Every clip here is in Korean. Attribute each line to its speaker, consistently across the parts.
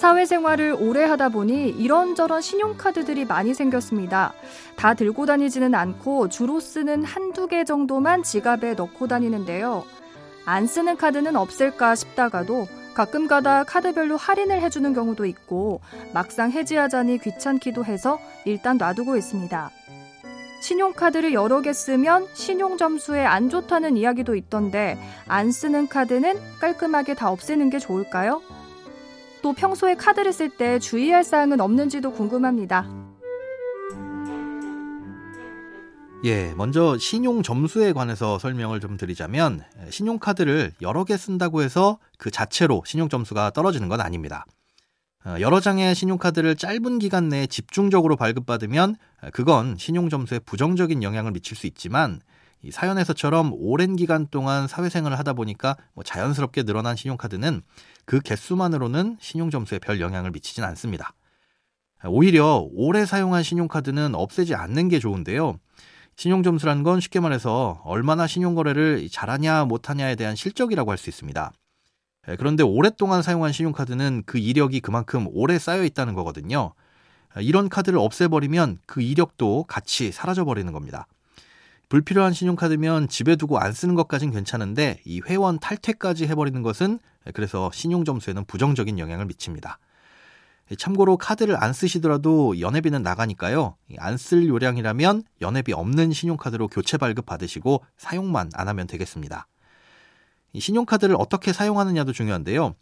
Speaker 1: 사회생활을 오래 하다 보니 이런저런 신용카드들이 많이 생겼습니다. 다 들고 다니지는 않고 주로 쓰는 한두 개 정도만 지갑에 넣고 다니는데요. 안 쓰는 카드는 없을까 싶다가도 가끔 가다 카드별로 할인을 해주는 경우도 있고 막상 해지하자니 귀찮기도 해서 일단 놔두고 있습니다. 신용카드를 여러 개 쓰면 신용점수에 안 좋다는 이야기도 있던데 안 쓰는 카드는 깔끔하게 다 없애는 게 좋을까요? 또 평소에 카드를 쓸 때 주의할 사항은 없는지도 궁금합니다.
Speaker 2: 예, 먼저 신용 점수에 관해서 설명을 좀 드리자면 신용카드를 여러 개 쓴다고 해서 그 자체로 신용 점수가 떨어지는 건 아닙니다. 어, 여러 장의 신용카드를 짧은 기간 내에 집중적으로 발급받으면 그건 신용 점수에 부정적인 영향을 미칠 수 있지만 이 사연에서처럼 오랜 기간 동안 사회생활을 하다 보니까 뭐 자연스럽게 늘어난 신용카드는 그 개수만으로는 신용점수에 별 영향을 미치진 않습니다. 오히려 오래 사용한 신용카드는 없애지 않는 게 좋은데요. 신용점수란 건 쉽게 말해서 얼마나 신용거래를 잘하냐 못하냐에 대한 실적이라고 할 수 있습니다. 그런데 오랫동안 사용한 신용카드는 그 이력이 그만큼 오래 쌓여 있다는 거거든요. 이런 카드를 없애버리면 그 이력도 같이 사라져버리는 겁니다. 불필요한 신용카드면 집에 두고 안 쓰는 것까진 괜찮은데 이 회원 탈퇴까지 해버리는 것은 그래서 신용점수에는 부정적인 영향을 미칩니다. 참고로 카드를 안 쓰시더라도 연회비는 나가니까요. 안 쓸 요량이라면 연회비 없는 신용카드로 교체 발급 받으시고 사용만 안 하면 되겠습니다. 신용카드를 어떻게 사용하느냐도 중요한데요.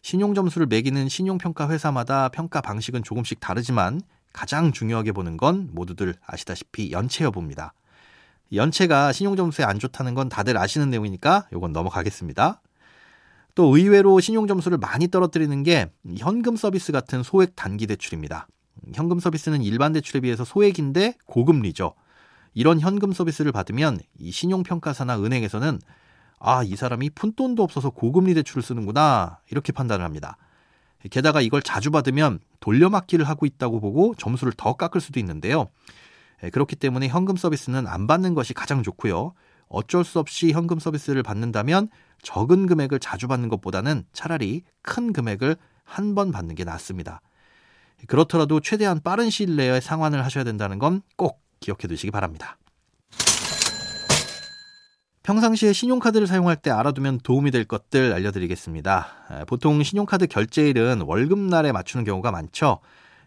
Speaker 2: 신용점수를 매기는 신용평가 회사마다 평가 방식은 조금씩 다르지만 가장 중요하게 보는 건 모두들 아시다시피 연체 여부입니다. 연체가 신용점수에 안 좋다는 건 다들 아시는 내용이니까 이건 넘어가겠습니다. 또 의외로 신용점수를 많이 떨어뜨리는 게 현금 서비스 같은 소액 단기 대출입니다. 현금 서비스는 일반 대출에 비해서 소액인데 고금리죠. 이런 현금 서비스를 받으면 이 신용평가사나 은행에서는 아, 이 사람이 푼돈도 없어서 고금리 대출을 쓰는구나. 이렇게 판단을 합니다. 게다가 이걸 자주 받으면 돌려막기를 하고 있다고 보고 점수를 더 깎을 수도 있는데요. 예, 그렇기 때문에 현금 서비스는 안 받는 것이 가장 좋고요. 어쩔 수 없이 현금 서비스를 받는다면 적은 금액을 자주 받는 것보다는 차라리 큰 금액을 한 번 받는 게 낫습니다. 그렇더라도 최대한 빠른 시일 내에 상환을 하셔야 된다는 건 꼭 기억해 두시기 바랍니다. 평상시에 신용카드를 사용할 때 알아두면 도움이 될 것들 알려드리겠습니다. 보통 신용카드 결제일은 월급날에 맞추는 경우가 많죠.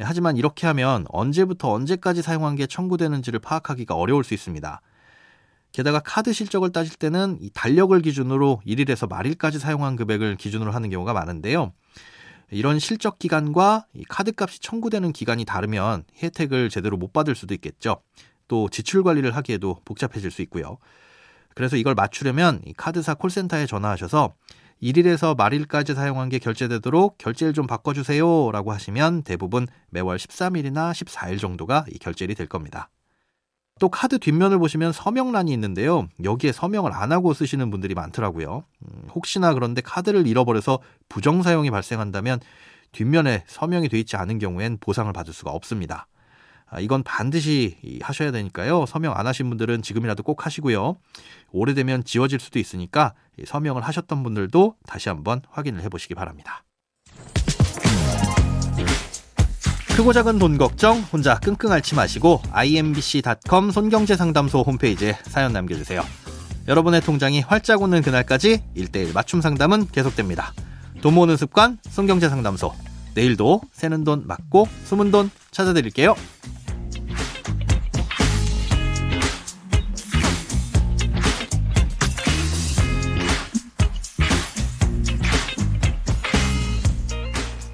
Speaker 2: 예, 하지만 이렇게 하면 언제부터 언제까지 사용한 게 청구되는지를 파악하기가 어려울 수 있습니다. 게다가 카드 실적을 따질 때는 이 달력을 기준으로 1일에서 말일까지 사용한 금액을 기준으로 하는 경우가 많은데요. 이런 실적 기간과 카드 값이 청구되는 기간이 다르면 혜택을 제대로 못 받을 수도 있겠죠. 또 지출 관리를 하기에도 복잡해질 수 있고요. 그래서 이걸 맞추려면 카드사 콜센터에 전화하셔서 1일에서 말일까지 사용한 게 결제되도록 결제일 좀 바꿔주세요 라고 하시면 대부분 매월 13일이나 14일 정도가 이 결제일이 될 겁니다. 또 카드 뒷면을 보시면 서명란이 있는데요. 여기에 서명을 안 하고 쓰시는 분들이 많더라고요. 음, 혹시나 그런데 카드를 잃어버려서 부정사용이 발생한다면 뒷면에 서명이 돼 있지 않은 경우엔 보상을 받을 수가 없습니다. 아, 이건 반드시 하셔야 되니까요. 서명 안 하신 분들은 지금이라도 꼭 하시고요. 오래되면 지워질 수도 있으니까 서명을 하셨던 분들도 다시 한번 확인을 해보시기 바랍니다. 크고 작은 돈 걱정 혼자 끙끙 앓지 마시고 imbc.com 손경제상담소 홈페이지에 사연 남겨주세요. 여러분의 통장이 활짝 오는 그날까지 1대1 맞춤 상담은 계속됩니다. 돈 모으는 습관 손경제상담소 내일도 새는 돈 맞고 숨은 돈 찾아드릴게요.